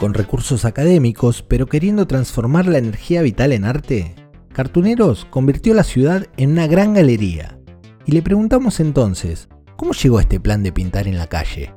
Con recursos académicos, pero queriendo transformar la energía vital en arte, Cartuneros convirtió la ciudad en una gran galería. Y le preguntamos entonces, ¿cómo llegó este plan de pintar en la calle?